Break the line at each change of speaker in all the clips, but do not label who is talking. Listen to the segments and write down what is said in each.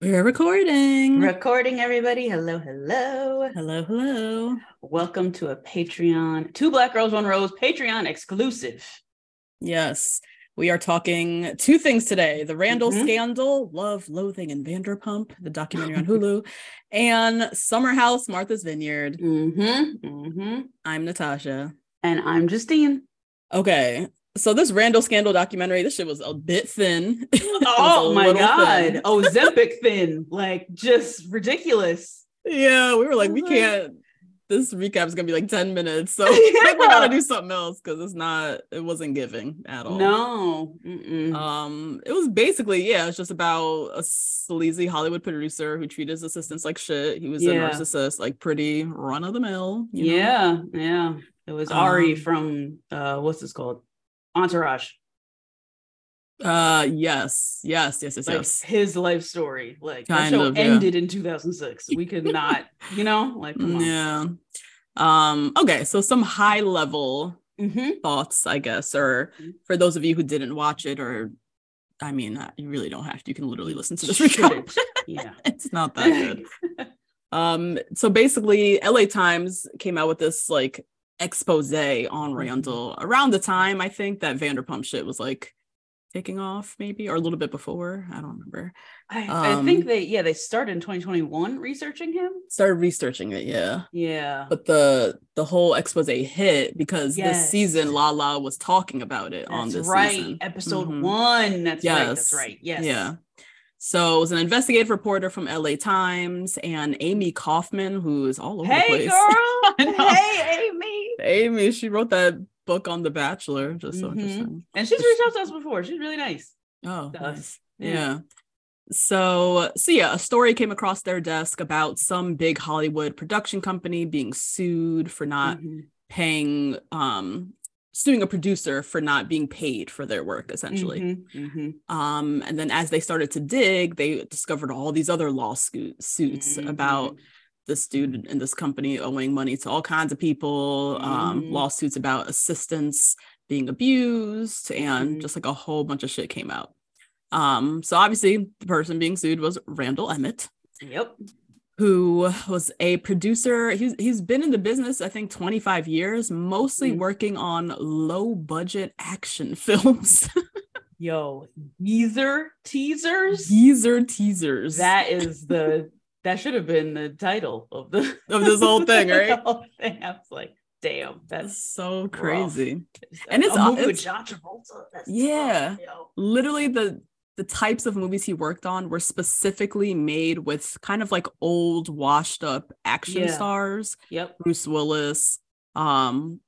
We're recording.
Recording, everybody. Hello, hello.
hello, hello.
Welcome to a Patreon, Two Black Girls, One Rose Patreon exclusive.
Yes, we are talking two things today the Randall
Mhm.
scandal, Love, Loathing, and Vanderpump, the documentary on Hulu, and Summer House, Martha's Vineyard.
Mm-hmm. Mm-hmm.
I'm Natasha.
And I'm Justine.
Okay. So this Randall scandal documentary, this shit was a bit thin.
Oh my god. Oh, Zempic thin. Like just ridiculous.
Yeah, we were like, we
Mhm.
can't. This recap is gonna be like 10 minutes. So
Yeah.
we gotta do something else because it's not, it wasn't giving at all.
No. Mm-mm.
Um, it was basically, yeah, it's just about a sleazy Hollywood producer who treated his assistants like shit. He was a narcissist, like pretty run of the mill. you know?
yeah. Yeah. It was Ari
Um,
from uh what's this called? Entourage.
Uh yes, yes, yes, yes,
Like
yes.
his life story. Like that show
of, yeah.
ended in 2006. We could not, you know, like.
Yeah. Um, okay, so some high level
Mhm.
thoughts, I guess, or
Mhm.
for those of you who didn't watch it, or I mean, uh, you really don't have to. You can literally listen to this recap.
Yeah.
it's not that good. Um, so basically, LA Times came out with this like expose on Randall around the time I think that Vanderpump shit was like taking off, maybe, or a little bit before. I don't remember.
I, I think
Um,
they yeah they started in 2021 researching him.
Started researching it, yeah.
Yeah.
But the the whole expose hit because this
Yes.
season Lala was talking about it on
That's
this
right.
season.
Episode
Mhm.
one. That's right. That's right. Yes.
Yeah. So it was an investigative reporter from LA Times and Amy Kaufman, who is all over the
Hey
place.
girl. Hey Amy.
Amy, she wrote that book on The Bachelor. Just so
Mhm.
interesting.
And she's reached out to us before. She's really nice.
Oh, nice.
Yeah.
yeah. So, so yeah, a story came across their desk about some big Hollywood production company being sued for not
Mhm.
paying, um, suing a producer for not being paid for their work, essentially.
Mhm. Mhm.
Um, and then as they started to dig, they discovered all these other lawsuits suits
Mhm.
about this dude in this company owing money to all kinds of people, um,
Mhm.
lawsuits about assistants being abused, and
Mhm.
just like a whole bunch of shit came out. Um, so obviously the person being sued was Randall Emmett,
Yep.
Who was a producer. He's he's been in the business, I think, 25 years, mostly
Mhm.
working on low budget action films.
Yo, teaser teasers.
Teaser teasers.
That is the that should have been the title of the
Of this whole thing, right?
whole thing. I was like, damn,
That's so crazy.
rough.
And it's-
a movie with
it's-
John Travolta. That's
Yeah.
tough.
Literally the the types of movies he worked on were specifically made with kind of like old washed up action
Yeah.
stars.
Yep.
Bruce Willis, um,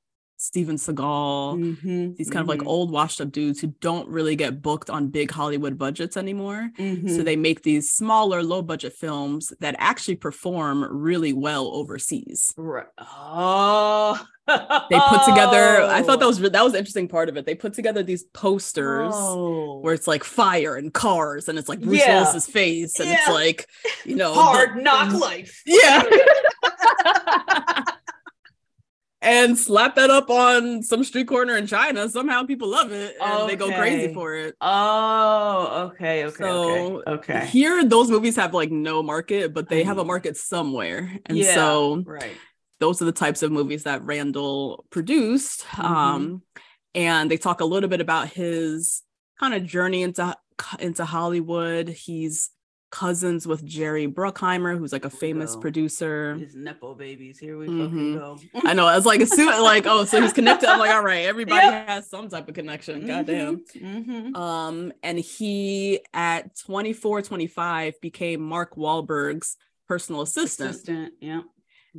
Steven Seagal,
Mhm,
these kind of like
mhm,
old washed up dudes who don't really get booked on big Hollywood budgets anymore. So
mhm.
they make these smaller, low budget films that actually perform really well overseas.
Right. Oh,
They put together, I thought that was that was interesting part of it. They put together these posters
Oh.
where it's like fire and cars and it's like Bruce
Yeah.
Willis's face and it's like, you know,
hard
the-
knock life.
Yeah. and slap that up on some street corner in China. Somehow people love it and they go crazy for it.
Oh, okay, okay,
So,
okay, okay.
Here, those movies have like no market, but they have a
Mm.
market somewhere. And
Yeah.
so
right.
those are the types of movies that Randall produced.
Mhm.
Um, and they talk a little bit about his kind of journey into into Hollywood. He's cousins with Jerry Bruckheimer, who's like a famous producer.
His nepo babies. Here we
Mhm.
fucking go.
I know it's like as soon like oh, so he's connected. I'm like, all right, everybody
Yep.
has some type of connection. Goddamn.
Mm-hmm.
Um, and he at 24, 25 became Mark Wahlberg's personal assistant.
Assistant. Yeah.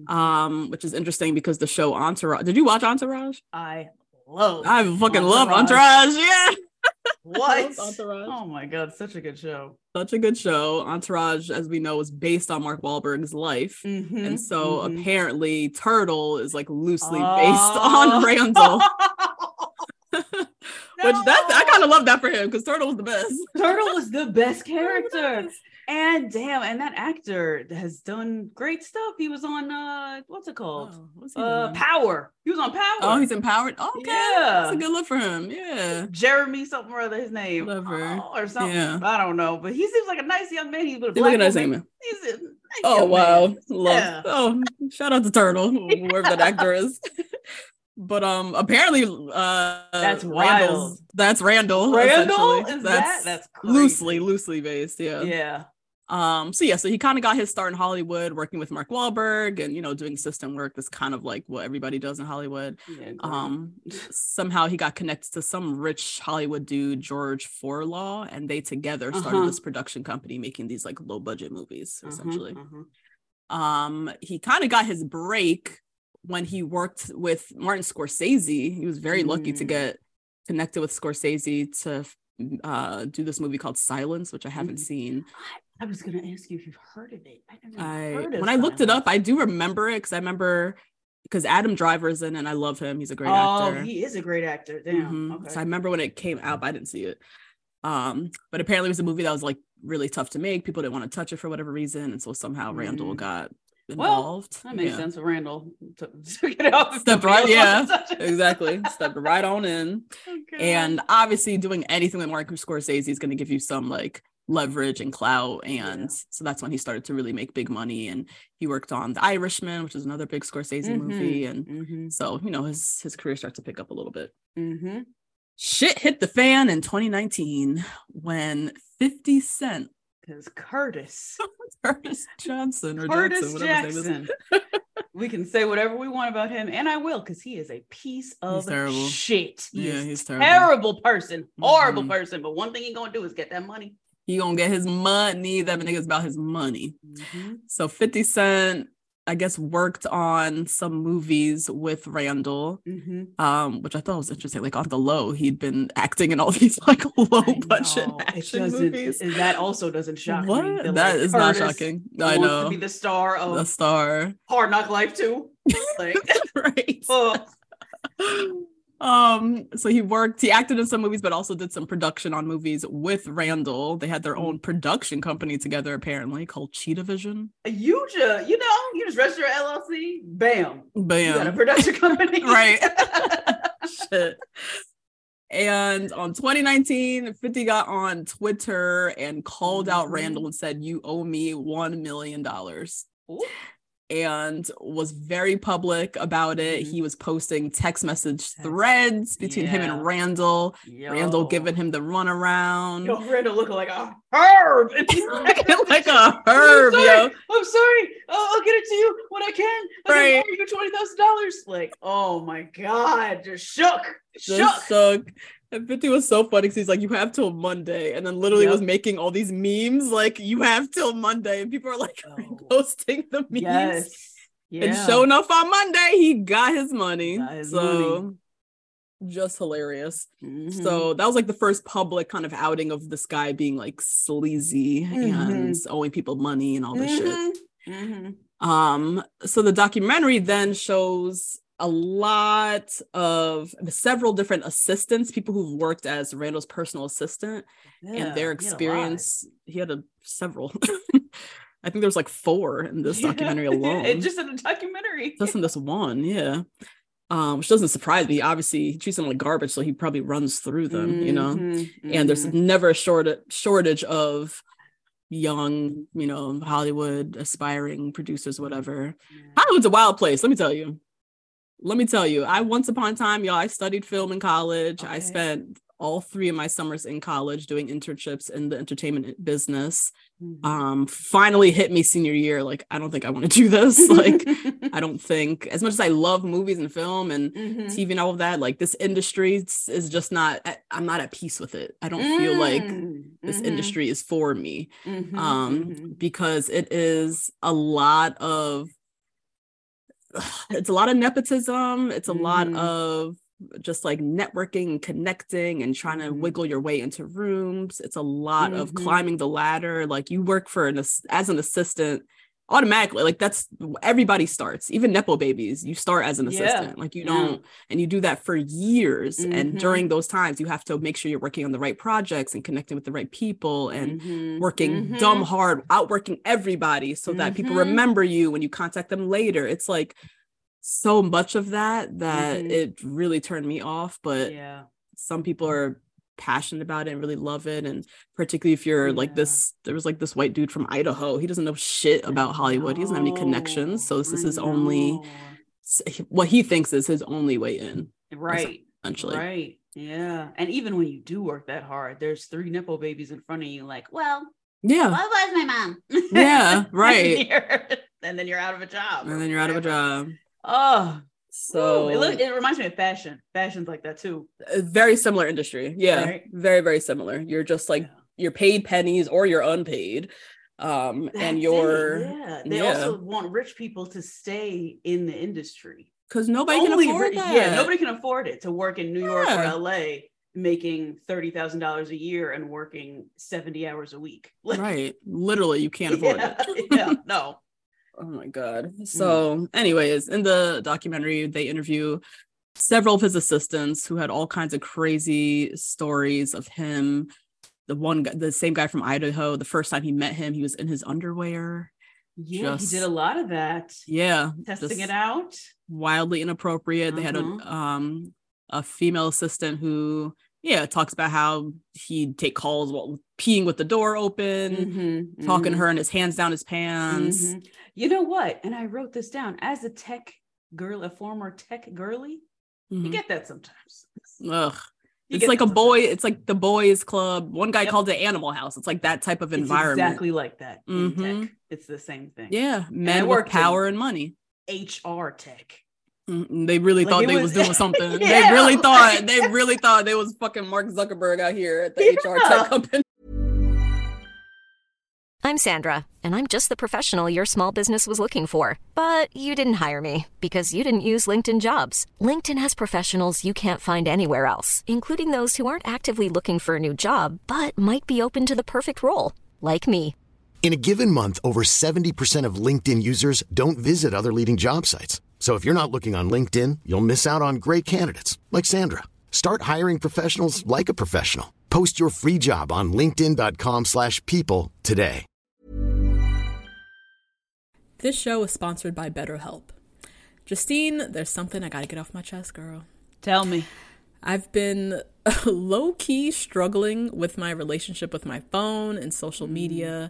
Um, which is interesting because the show Entourage. Did you watch Entourage?
I love.
I fucking love
Entourage.
Entourage. Yeah.
What?
Entourage.
Oh my god, such a good show.
Such a good show. Entourage, as we know, is based on Mark Wahlberg's life.
Mhm,
And so
mhm.
apparently Turtle is like loosely based
Oh.
on Randall. Which that's I kind of love that for him because Turtle was the best.
Turtle was the best character. And damn, and that actor has done great stuff. He was on uh what's it called?
Oh, what's he
uh
doing?
Power. He was on Power.
Oh, he's empowered. Okay. That's a good look for him. Yeah.
Jeremy something or other his name.
Whatever.
Oh, or something.
Yeah.
I don't know. But he seems like a nice young man. He's with a black
look at his
woman.
name.
He's a nice
Oh wow.
man.
Love.
Yeah.
Oh, shout out to Turtle, whoever that actor is. But um apparently uh
That's
Randall's-
wild.
That's Randall.
Randall? Is that? That's
loosely, loosely based. Yeah.
Yeah.
Um, so yeah, so he kind of got his start in Hollywood working with Mark Wahlberg and you know doing system work. That's kind of like what everybody does in Hollywood.
yeah.
Um, somehow he got connected to some rich Hollywood dude, George Furla, and they together started
Uh-huh.
this production company making these like low budget movies,
Mhm,
essentially.
mhm.
Um, he kind of got his break when he worked with Martin Scorsese. He was very lucky to
Mm.
get connected with Scorsese to uh do this movie called Silence, which I haven't
Mhm.
seen.
I was gonna ask you if you've heard of it. I never
I
heard of
when I looked it up, I do remember it because I remember because Adam Driver's in and I love him. He's a great actor.
oh,
actor.
he is a great actor. Damn.
Mhm.
Okay.
So I remember when it came out, but I didn't see it. Um, but apparently it was a movie that was like really tough to make. People didn't want to touch it for whatever reason, and so somehow Randall
Mhm.
Got
Well,
involved.
that makes
Yeah.
sense. Randall took it off. if
Stepped right-
yeah, wanted to touch it.
exactly. Stepped right on in.
Okay.
And obviously, doing anything with Martin Scorsese is going to give you some like leverage and clout. And
Yeah.
so that's when he started to really make big money. And he worked on The Irishman, which is another big Scorsese
Mhm.
movie. And
Mhm,
so, you know, his his career starts to pick up a little bit.
mhm.
Shit hit the fan in 2019 when 50 Cent,
Because Curtis,
Curtis Johnson or
Curtis
Jackson, whatever his name
Jackson. we can say whatever we want about him, and I will, because he is a piece of
terrible.
shit. He
Yeah, he's terrible.
terrible person, horrible
Mhm.
person. But one thing he gonna do is get that money.
He gonna get his money. That nigga's about his money.
Mhm.
So 50 Cent, I guess, worked on some movies with Randall,
Mhm.
um, which I thought was interesting. Like on the low, he'd been acting in all these like low budget action movies.
and That also doesn't shock
what?
me.
That
like,
is not shocking. I know.
to be the star of
the star.
Hard Knock Life too. Like,
right.
oh,
um so he worked he acted in some movies but also did some production on movies with randall they had their
Mm-hmm.
own production company together apparently called cheetah vision
you just, you know, you just register your LLC, bam, you got a production company,
Right. shit and on 2019 50 got on twitter and called out
Mhm.
randall and said you owe me one million dollars
Ooh.
And was very public about it.
Mhm.
He was posting text message threads between him and Randall. Randall giving him the runaround.
Yo, Randall looking like a herb.
like a
I'm
herb,
sorry.
yo.
I'm sorry. Oh, I'll get it to you when I can. I'm
Right.
you twenty thousand dollars. Like, oh my god, just shook,
Just
shook.
shook. And 50 was so funny because he's like, you have till Monday. And then literally
Yep.
was making all these memes like, you have till Monday. And people are like
Oh.
posting the memes.
Yes. Yeah.
And showing up on Monday, he got his money.
Got his
so just hilarious.
Mhm.
So that was like the first public kind of outing of this guy being like sleazy and owing people money and all this shit.
Mhm. Mhm.
Um, so the documentary then shows a lot of several different assistants, people who've worked as Randall's personal assistant
Yeah,
and their
he had a
experience. He had a several. I think there's like four in this
Yeah.
documentary alone
It just in the documentary.
just in this one, yeah. um, which doesn't surprise me. Obviously, he treats them like garbage, so he probably runs through them, you know.
Mhm,
And there's
mhm.
never a short shortage of young, you know, Hollywood aspiring producers, whatever. Hollywood's a wild place, let me tell you. Let me tell you, I once upon a time, y'all, I studied film in college. I spent all three of my summers in college doing internships in the entertainment business.
Mhm.
Um, finally hit me senior year. Like, I don't think I want to do this. Like, I don't think, as much as I love movies and film and
Mhm.
TV and all of that, like this industry is just not. I'm not at peace with it. I don't feel like
Mm,
this
mhm,
industry is for me
mhm,
um because it is a lot of it's a lot of nepotism it's a lot
Mhm.
of just like networking and connecting and trying to
Mhm.
wiggle your way into rooms it's a lot of
Mhm.
climbing the ladder like you work for an as an assistant automatically like that's everybody starts even nepo babies you start as an
Yeah.
assistant like you don't and you do that for years and
Mhm.
during those times you have to make sure you're working on the right projects and connecting with the right people and
Mhm,
working
mhm.
dumb hard, outworking everybody so that people
Mhm.
remember you when you contact them later. It's like so much of that that
Mhm.
it really turned me off. But
yeah.
some people are passionate about it and really love it. And particularly if you're like this, there was like this white dude from Idaho. He doesn't know shit about Hollywood. He doesn't have any connections. So this is
I
his only what he thinks is his only way in,
right.
essentially.
Right. Yeah. And even when you do work that hard, there's three nepo babies in front of you, like, well,
Yeah.
what was my mom?
Yeah, right.
and, then you're out of a job.
And then you're out of a job.
Oh,
So
so it look it reminds me of fashion. Fashion's like that too.
very similar industry. Yeah.
Right.
Very, very similar. You're just like
Yeah.
you're paid pennies or you're unpaid. Um
That's
and you're
yeah. They
yeah.
also want rich people to stay in the industry.
because nobody
Only
can afford that.
Yeah, nobody can afford it to work in New York
Yeah.
or LA making thirty thousand dollars a year and working seventy hours a week. Like,
right. Literally, you can't afford it.
yeah, no.
Oh my god.
Mm.
So, anyways, in the documentary, they interview several of his assistants who had all kinds of crazy stories of him. The one the same guy from Idaho, the first time he met him, he was in his underwear.
Yeah,
Just-
he did a lot of that.
Yeah.
Testing it out.
Wildly inappropriate. They had a
Uh-huh.
um a female assistant who yeah it talks about how he'd take calls while peeing with the door open,
Mhm,
talking to
mhm,
her and his hands down his pants.
mhm. You know what? And I wrote this down as a tech girl, a former tech girly. You
Mhm.
get that sometimes.
Ugh.
You
it's like a boy,
sometimes.
it's like the boys club. One guy
Yep.
called it Animal House. It's like that type of
It's
environment.
exactly like that in
Mhm.
tech. It's the same thing.
Yeah, men with power and money.
HR tech.
Mm, They really
Like,
thought they
was-
was doing something. They really thought
like-
they really thought they was fucking Mark Zuckerberg out here at the HR
Yeah.
tech company.
I'm Sandra, and I'm just the professional your small business was looking for. But you didn't hire me because you didn't use LinkedIn jobs. LinkedIn has professionals you can't find anywhere else, including those who aren't actively looking for a new job but might be open to the perfect role, like me.
In a given month, over 70% of LinkedIn users don't visit other leading job sites. So if you're not looking on LinkedIn, you'll miss out on great candidates like Sandra. Start hiring professionals like a professional. Post your free job on linkedin.com/people slash people today.
This show is sponsored by BetterHelp. Justine, there's something I gotta get off my chest, girl.
Tell me.
I've been low key struggling with my relationship with my phone and social media.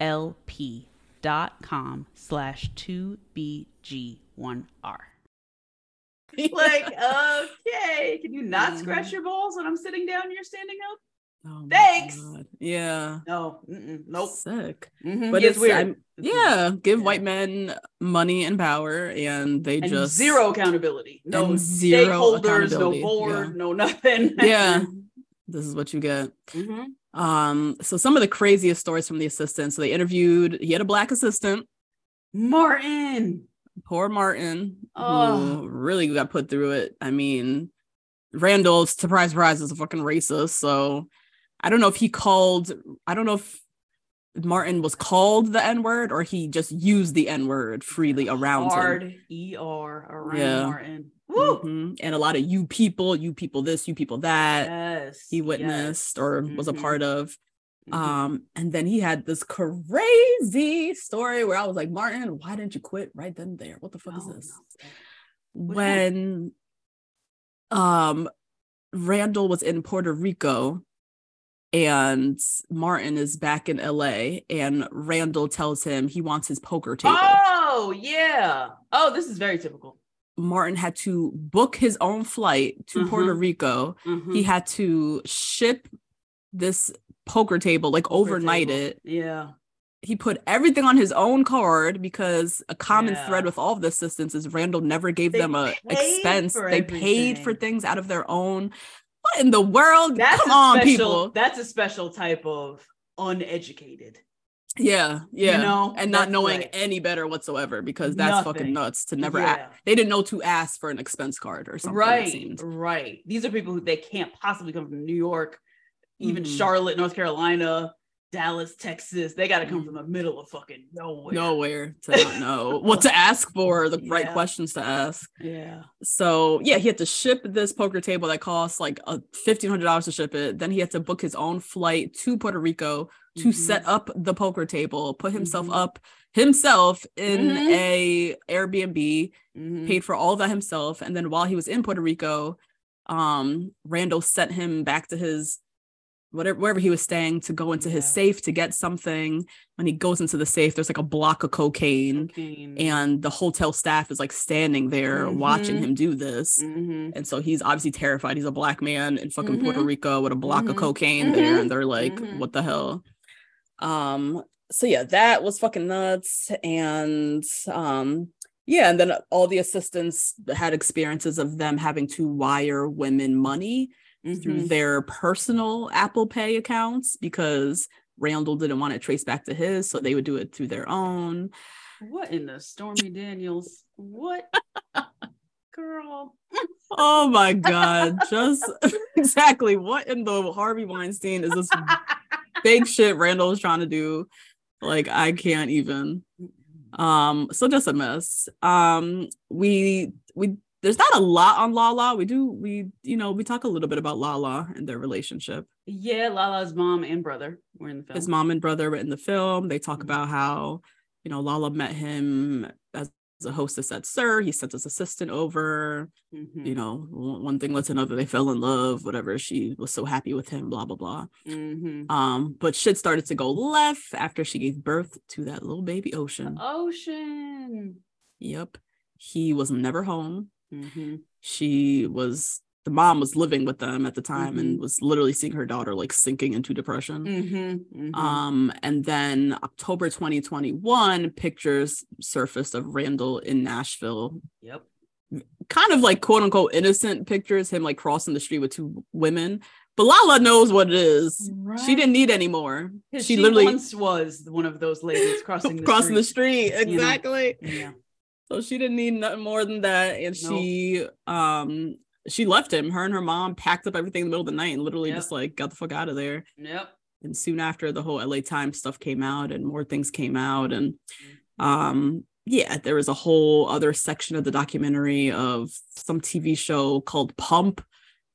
E L P dot com slash 2BG1R. like, okay, can you not scratch your balls when I'm sitting down and you're standing up?
Oh
Thanks.
God. Yeah.
No, mm-mm, nope.
Sick.
Mhm,
But
yeah,
it's,
weird.
I'm- yeah, give
Yeah.
white men money and power, and they
and
just
zero accountability. No
zero
stakeholders, no board,
yeah.
no nothing.
Yeah, this is what you get.
Mhm.
Um, so some of the craziest stories from the assistant. So they interviewed. He had a black assistant,
Martin.
poor Martin,
Oh.
really got put through it. I mean, Randall, surprise, surprise, is a fucking racist. So I don't know if he called. I don't know if Martin was called the N word or he just used the N word freely around him.
Hard ER around
Yeah.
Martin. Woo.
Mhm. And a lot of you people, you people this, you people that
Yes.
he witnessed
yes.
or was a
Mhm.
part of.
Mhm.
Um, and then he had this crazy story where I was like, Martin, why didn't you quit right then and there? What the fuck is this?
no.
When um Randall was in Puerto Rico and Martin is back in LA and Randall tells him he wants his poker table.
Oh yeah. Oh, this is very typical.
Martin had to book his own flight to Puerto
Mhm.
Rico.
Mhm.
He had to ship this poker table, like
Poker
overnight
table.
it.
Yeah.
He put everything on his own card because a common
Yeah.
thread with all of the assistants is Randall never gave
They
them a expense. They paid for things out of their own. What in the world?
That's
Come
a
on,
special,
people.
That's a special type of uneducated.
Yeah, yeah.
You know,
and not knowing
like-
any better whatsoever because that's fucking nuts to never
Yeah.
ask. They didn't know to ask for an expense card or something. it
right.
seemed.
Right. These are people who they can't possibly come from New York, even
Mhm.
Charlotte, North Carolina, Dallas, Texas. They got to come
Mhm.
from the middle of fucking nowhere.
nowhere to not know what to ask for, the right questions to ask.
Yeah.
So yeah, he had to ship this poker table that costs like a fifteen hundred dollars to ship it. Then he had to book his own flight to Puerto Rico to
Mhm.
set up the poker table, put himself
Mhm.
up himself in
Mhm.
a Airbnb,
Mhm.
paid for all that himself. And then while he was in Puerto Rico, um, Randall sent him back to his whatever wherever he was staying to go into his safe to get something. When he goes into the safe, there's like a block of cocaine
Cocaine.
and the hotel staff is like standing there watching
Mhm.
him do this.
Mhm.
And so he's obviously terrified. He's a black man in fucking Puerto
Mhm.
Rico with a block of
Mhm.
cocaine there, and they're like,
Mhm.
"What the hell?" Um. So yeah, that was fucking nuts, and um, yeah, and then all the assistants had experiences of them having to wire women money through
Mhm.
their personal Apple Pay accounts because Randall didn't want it traced back to his, so they would do it through their own.
What in the Stormy Daniels? What? Girl.
Oh my god, just exactly what in the Harvey Weinstein is this big shit Randall is trying to do? Like I can't even. Um, so just a mess. Um, we we there's not a lot on Lala. We do we you know we talk a little bit about Lala and their relationship.
Yeah, Lala's mom and brother were in the film.
His mom and brother were in the film. They talk
Mhm.
about how you know Lala met him as a hostess at SUR. He sent his assistant over.
Mhm.
you know, one thing led to another. They fell in love, whatever. She was so happy with him, blah, blah, blah.
Mhm.
Um, but shit started to go left after she gave birth to that little baby Ocean.
Ocean.
Yep. He was never home.
Hmm
She was the mom was living with them at the time
Mhm.
and was literally seeing her daughter like sinking into depression.
hmm
Um, and then October 2021, pictures surfaced of Randall in Nashville
yep.
kind of like quote unquote innocent pictures, him like crossing the street with two women. But Lala knows what it is. She didn't need any more.
'Cause
She, literally
once was one of those ladies crossing the
crossing the
street.
street.
you know?
Exactly.
Yeah.
So she didn't need nothing more than that. And
Nope.
she um she left him. Her and her mom packed up everything in the middle of the night and literally
Yep.
just like got the fuck out of there.
Yep.
and soon after the whole LA Times stuff came out and more things came out and um yeah, there was a whole other section of the documentary of some TV show called Pump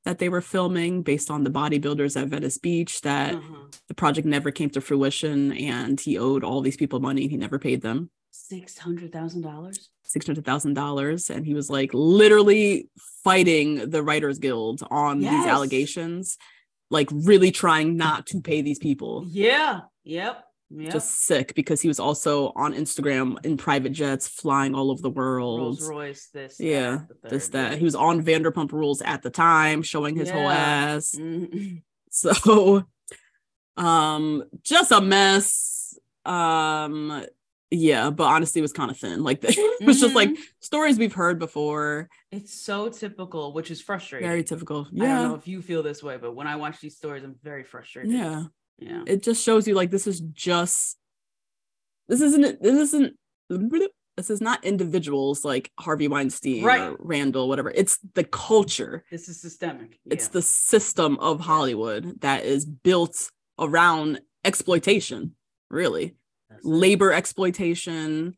that they were filming based on the bodybuilders at Venice Beach that
Uh-huh.
the project never came to fruition and he owed all these people money and he never paid them
Six hundred thousand dollars.
$600,000 and he was like literally fighting the writers guild on these allegations like really trying not to pay these people
Yeah. Yep. Yep.
just sick because he was also on Instagram in private jets flying all over the world
Rolls Royce. This.
yeah
that,
this that he was on Vanderpump Rules at the time showing his whole
Yeah.
ass
Mhm.
so um just a mess um yeah but honestly it was kind of thin like it was just like
Mm-hmm.
stories we've heard before
It's so typical, which is frustrating.
very typical
I don't
yeah
know if you feel this way, but when I watch these stories, I'm very frustrated.
yeah
Yeah.
it just shows you like this is just this isn't this isn't this is not individuals like harvey weinstein or randall whatever it's the culture
This is systemic.
it's the system of hollywood that is built around exploitation really. Labor exploitation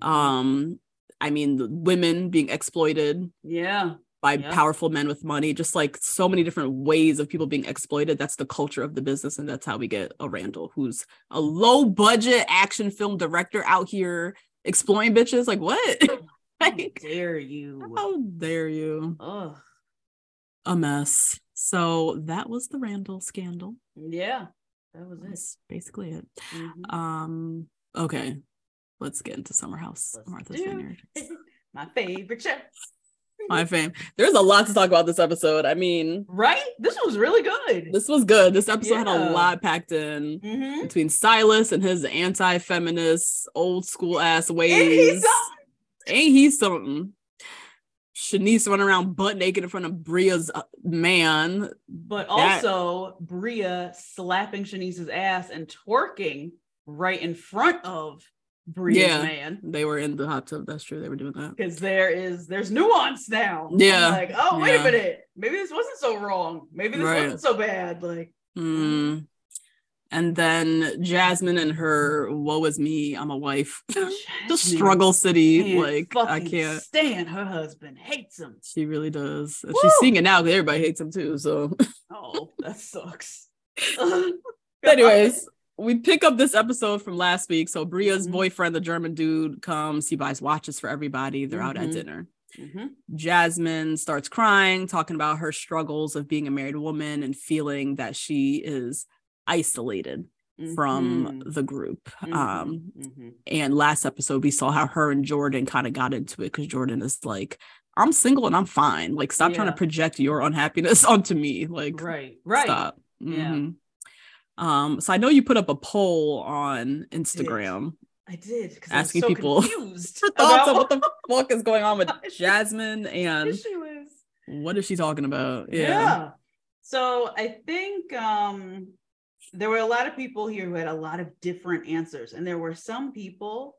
Mhm.
um i mean women being exploited
yeah.
by
Yeah.
powerful men with money just like so many different ways of people being exploited that's the culture of the business and that's how we get a randall who's a low budget action film director out here exploiting bitches like what
How dare you?
how dare you
Ugh.
a mess so that was the randall scandal
Yeah. That was it.
basically it
Mhm.
um okay let's get into summer house
Let's
martha's vineyard
My favorite show.
my fame there's a lot to talk about this episode i mean
Right? This was really good.
this was good this episode had a lot packed in
Mhm.
between silas and his anti-feminist old school ass ways
Ain't he something?
ain't he something Shanice running around butt naked in front of Bria's uh, man.
But
That-
also Bria slapping Shanice's ass and twerking right in front of Bria's
Yeah.
man.
They were in the hot tub. That's true. They were doing that.
Because there is there's nuance now. I'm
Yeah.
like, oh wait
Yeah.
a minute. Maybe this wasn't so wrong. Maybe this
Right.
wasn't so bad. Like
Mm. And then Jasmine and her "Woe is me, I'm a wife." the struggle city. Like I can't.
stand her husband. Hates him.
She really does. And
Woo!
she's seeing it now because everybody hates him too. So,
Oh, that sucks.
anyways, we pick up this episode from last week. So Bria's
Mhm.
boyfriend, the German dude, comes. He buys watches for everybody. They're out at
Mhm.
dinner.
Mhm.
Jasmine starts crying, talking about her struggles of being a married woman and feeling that she is isolated from
Mhm.
the group.
Mhm.
Um,
Mhm.
and last episode we saw how her and Jordan kind of got into it because Jordan is like, I'm single and I'm fine. Like, stop trying to project your unhappiness onto me. Like,
right, right.
stop.
Yeah.
Mhm. Um, so I know you put up a poll on Instagram
I did because
Asking
so
people
confused
for thoughts on what the fuck is going on with Jasmine and what is she talking about?
Yeah. So I think um there were a lot of people here who had a lot of different answers. And there were some people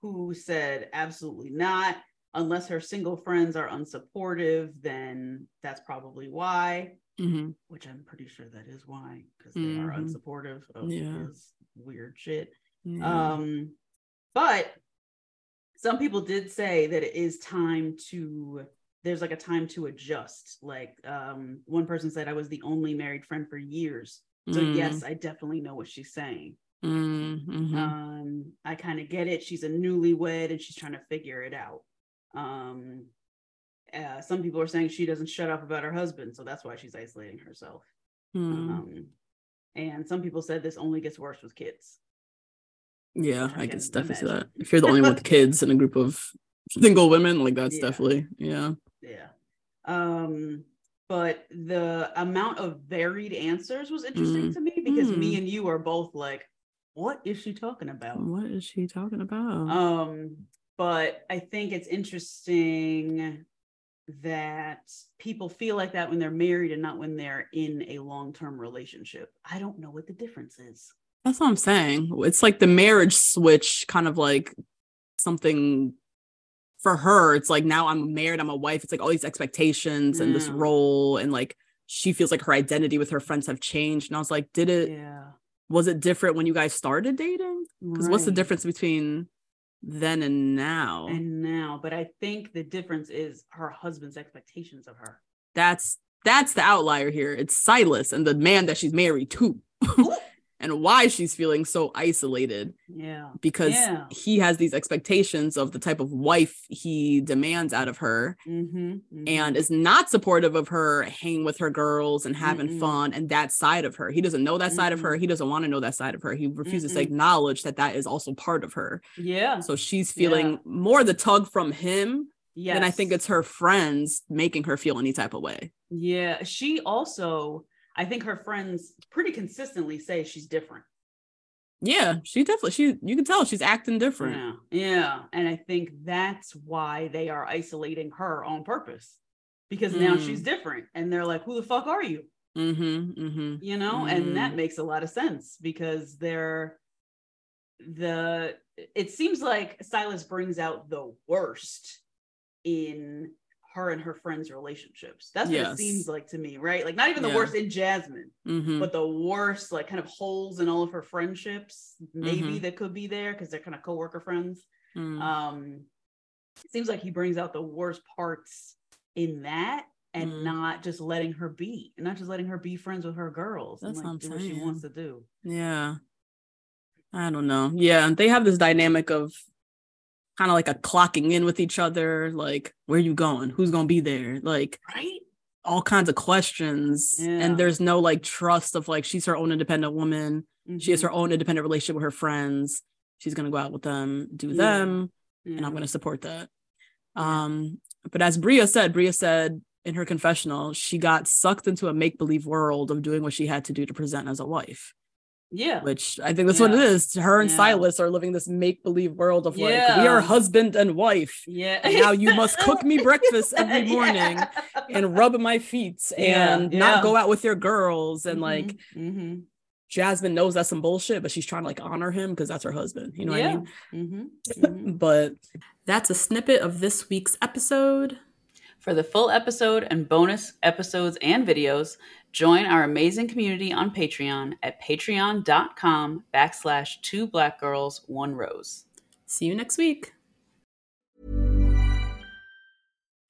who said absolutely not. Unless her single friends are unsupportive, then that's probably why,
Mhm.
which I'm pretty sure that is why, because they are
Mhm.
unsupportive of
Yeah.
his weird shit.
Yeah.
Um, but some people did say that it is time to there's like a time to adjust. Like um one person said I was the only married friend for years. So
Mm,
yes, I definitely know what she's saying.
mm, mhm.
Um, I kind of get it. She's a newlywed and she's trying to figure it out. Um uh, some people are saying she doesn't shut up about her husband, so that's why she's isolating herself.
Mm.
Um, and some people said this only gets worse with kids.
Yeah,
I
I
can
definitely see that. If you're the only one with kids in a group of single women, like that's
Yeah.
definitely yeah.
Yeah. Um, but the amount of varied answers was interesting
Mm.
to me because me
Mm.
and you are both like, what is she talking about?
What is she talking about?
Um, but I think it's interesting that people feel like that when they're married and not when they're in a long-term relationship. I don't know what the difference is.
That's what I'm saying. It's like the marriage switch, kind of like something for her. It's like now I'm married, I'm a wife. It's like all these expectations and this
mm.
role, and like she feels like her identity with her friends have changed. And I was like, did it?
Yeah.
was it different when you guys started dating? Because what's the difference between then and now?
And now, but I think the difference is her husband's expectations of her.
that's that's the outlier here. It's Silas and the man that she's married to. and why she's feeling so isolated
Yeah.
because
Yeah.
he has these expectations of the type of wife he demands out of her
Mm-hmm.
and is not supportive of her hanging with her girls and having
Mm-mm.
fun and that side of her. He doesn't know that side of her. He doesn't want to know that side of her. He refuses to
Mm-mm.
acknowledge that that is also part of her.
yeah.
So she's feeling more the tug from him
Yes.
than I think it's her friends making her feel any type of way.
Yeah. She also, I think her friends pretty consistently say she's different.
Yeah, she definitely she you can tell she's acting different.
Yeah. Yeah. And I think that's why they are isolating her on purpose. Because now
Mm.
she's different. And they're like, who the fuck are you?
Mm-hmm. Mm-hmm.
you know and that
Mm.
makes a lot of sense because they're the it seems like silas brings out the worst in her and her friends relationships that's what
Yes.
it seems like to me right like not even the
Yeah.
worst in jasmine
Mm-hmm.
but the worst like kind of holes in all of her friendships maybe
Mhm.
that could be there because they're kind of co-worker friends
Mm.
um it seems like he brings out the worst parts in that and
Mm.
not just letting her be and not just letting her be friends with her girls
That's
and
what
like do what she wants to do
Yeah. I don't know. Yeah, they have this dynamic of kind of like a clocking in with each other, like where are you going? Who's going to be there? Like
right
all kinds of questions
Yeah.
and there's no like trust of like she's her own independent woman. She has her
Mhm.
own independent relationship with her friends. She's going to go out with them, do
Yeah.
them,
Yeah.
and I'm going to support that. Um, but as Bria said, Bria said in her confessional, she got sucked into a make believe world of doing what she had to do to present as a wife,
yeah
which I think that's what it is. Her and
Yeah.
Silas are living this make believe world of like, we are husband and wife.
yeah
And now you must cook me breakfast every
Yeah.
morning and rub my feet and
yeah.
not go out with your girls. And like,
Mhm,
Jasmine knows that's some bullshit, but she's trying to like honor him because that's her husband. You know
yeah.
what I mean?
Mhm, mhm.
But
That's a snippet of this week's episode.
For the full episode and bonus episodes and videos, join our amazing community on Patreon at patreon.com backslash two black girls, one rose.
See you next week.